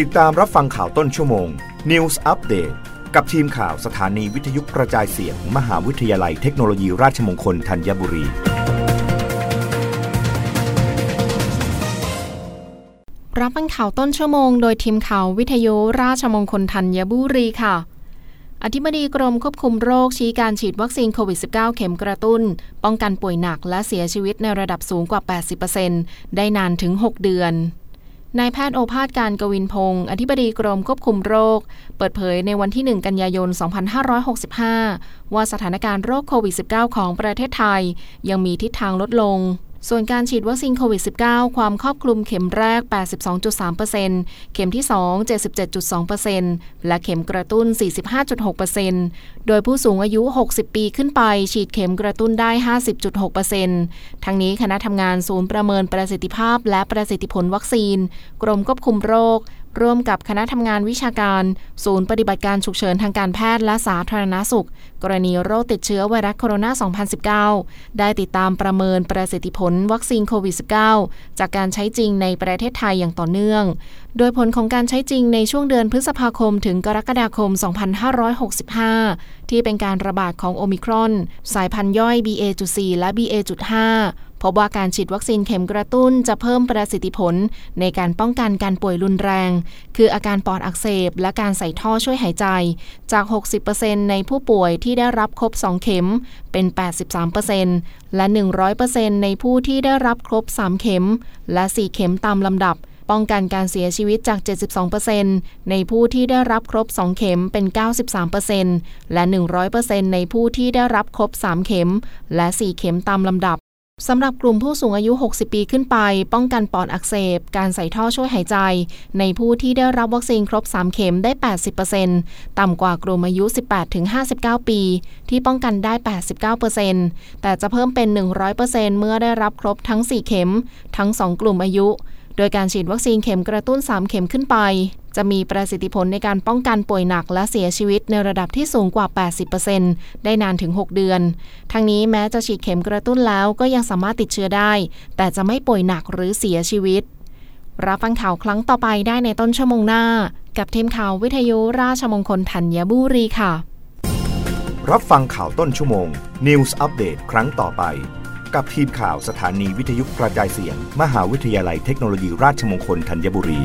ติดตามรับฟังข่าวต้นชั่วโมง News Update กับทีมข่าวสถานีวิทยุกระจายเสียงมมหาวิทยาลัยเทคโนโลยีราชมงคลธัญบุรี รับฟังข่าวต้นชั่วโมงโดยทีมข่าววิทยุราชมงคลธัญบุรีค่ะอธิบดีกรมควบคุมโรคชี้การฉีดวัคซีนโควิด -19 เข็มกระตุ้น ป้องกันป่วยหนักและเสียชีวิตในระดับสูงกว่า 80%ได้นานถึง 6 เดือน นายแพทย์โอภาสการกวินพงศ์อธิบดีกรมควบคุมโรค เปิดเผยในวันที่ 1 กันยายน 2565 ว่าสถานการณ์โรคโควิด -19 ของประเทศไทย ยังมีทิศทางลดลง ส่วนการฉีดวัคซีนโควิด -19 ความครอบคลุมเข็มแรก 82.3%เข็มที่ 2 77.2%และเข็มกระตุ้น 45.6%โดยผู้สูงอายุ 60 ปีขึ้นไป ฉีดเข็มกระตุ้นได้ 50.6%ทั้งนี้คณะทำงานศูนย์ประเมินประสิทธิภาพและประสิทธิผลวัคซีน กรมควบคุมโรค ร่วมกับคณะทำงานวิชาการ ศูนย์ปฏิบัติการฉุกเฉินทางการแพทย์และสาธารณาสุข กรณีโรคติดเชื้อไวรัสโคโรนา 2019 ได้ติดตามประเมินประสิทธิผลวัคซีนโควิด -19 จากการใช้จริงในประเทศไทยอย่างต่อเนื่อง โดยผลของการใช้จริงในช่วงเดือนพฤษภาคมถึงกรกฎาคม 2565 ที่เป็นการระบาดของโอมิครอน สายพันธุ์ย่อย BA.4 และ BA.5 พบว่าการฉีดวัคซีนเข็มกระตุ้นจะเพิ่มประสิทธิผล ในการป้องกันการป่วยรุนแรง คืออาการปอดอักเสบ และการใส่ท่อช่วยหายใจ จาก 60%ในผู้ป่วยที่ได้รับครบ 2 เข็มเป็น 83%และ 100%ในผู้ที่ได้รับครบ 3 เข็ม และ 4 เข็มตามลำดับป้องกันการเสียชีวิตจาก 72%ในผู้ที่ได้รับครบ 2 เข็มเป็น 93%และ 100%ในผู้ที่ได้รับครบ 3 เข็ม และ 4 เข็มตามลำดับ สำหรับกลุ่มผู้สูงอายุ 60 ปีขึ้นไป ป้องกันปอดอักเสบ การใส่ท่อช่วยหายใจ ในผู้ที่ได้รับวัคซีนครบ 3 เข็มได้ 80%ต่ำกว่ากลุ่มอายุ 18-59 ปี ที่ป้องกันได้ 89%แต่จะเพิ่มเป็น 100%เมื่อได้รับครบทั้ง 4 เข็ม ทั้ง 2 กลุ่มอายุ โดยการฉีดวัคซีนเข็มกระตุ้น 3 เข็มขึ้นไป จะมีประสิทธิผลในการป้องกันป่วยหนักและเสียชีวิตในระดับที่สูงกว่า 80%ได้นานถึง 6 เดือน ทั้งนี้แม้จะฉีดเข็มกระตุ้นแล้วก็ยังสามารถติดเชื้อได้ แต่จะไม่ป่วยหนักหรือเสียชีวิต รับฟังข่าวครั้งต่อไปได้ในต้นชั่วโมงหน้า กับทีมข่าววิทยุราชมงคลธัญบุรีค่ะ รับฟังข่าวต้นชั่วโมง News Update ครั้งต่อไป กับทีมข่าวสถานีวิทยุกระจายเสียง มหาวิทยาลัยเทคโนโลยีราชมงคลธัญบุรี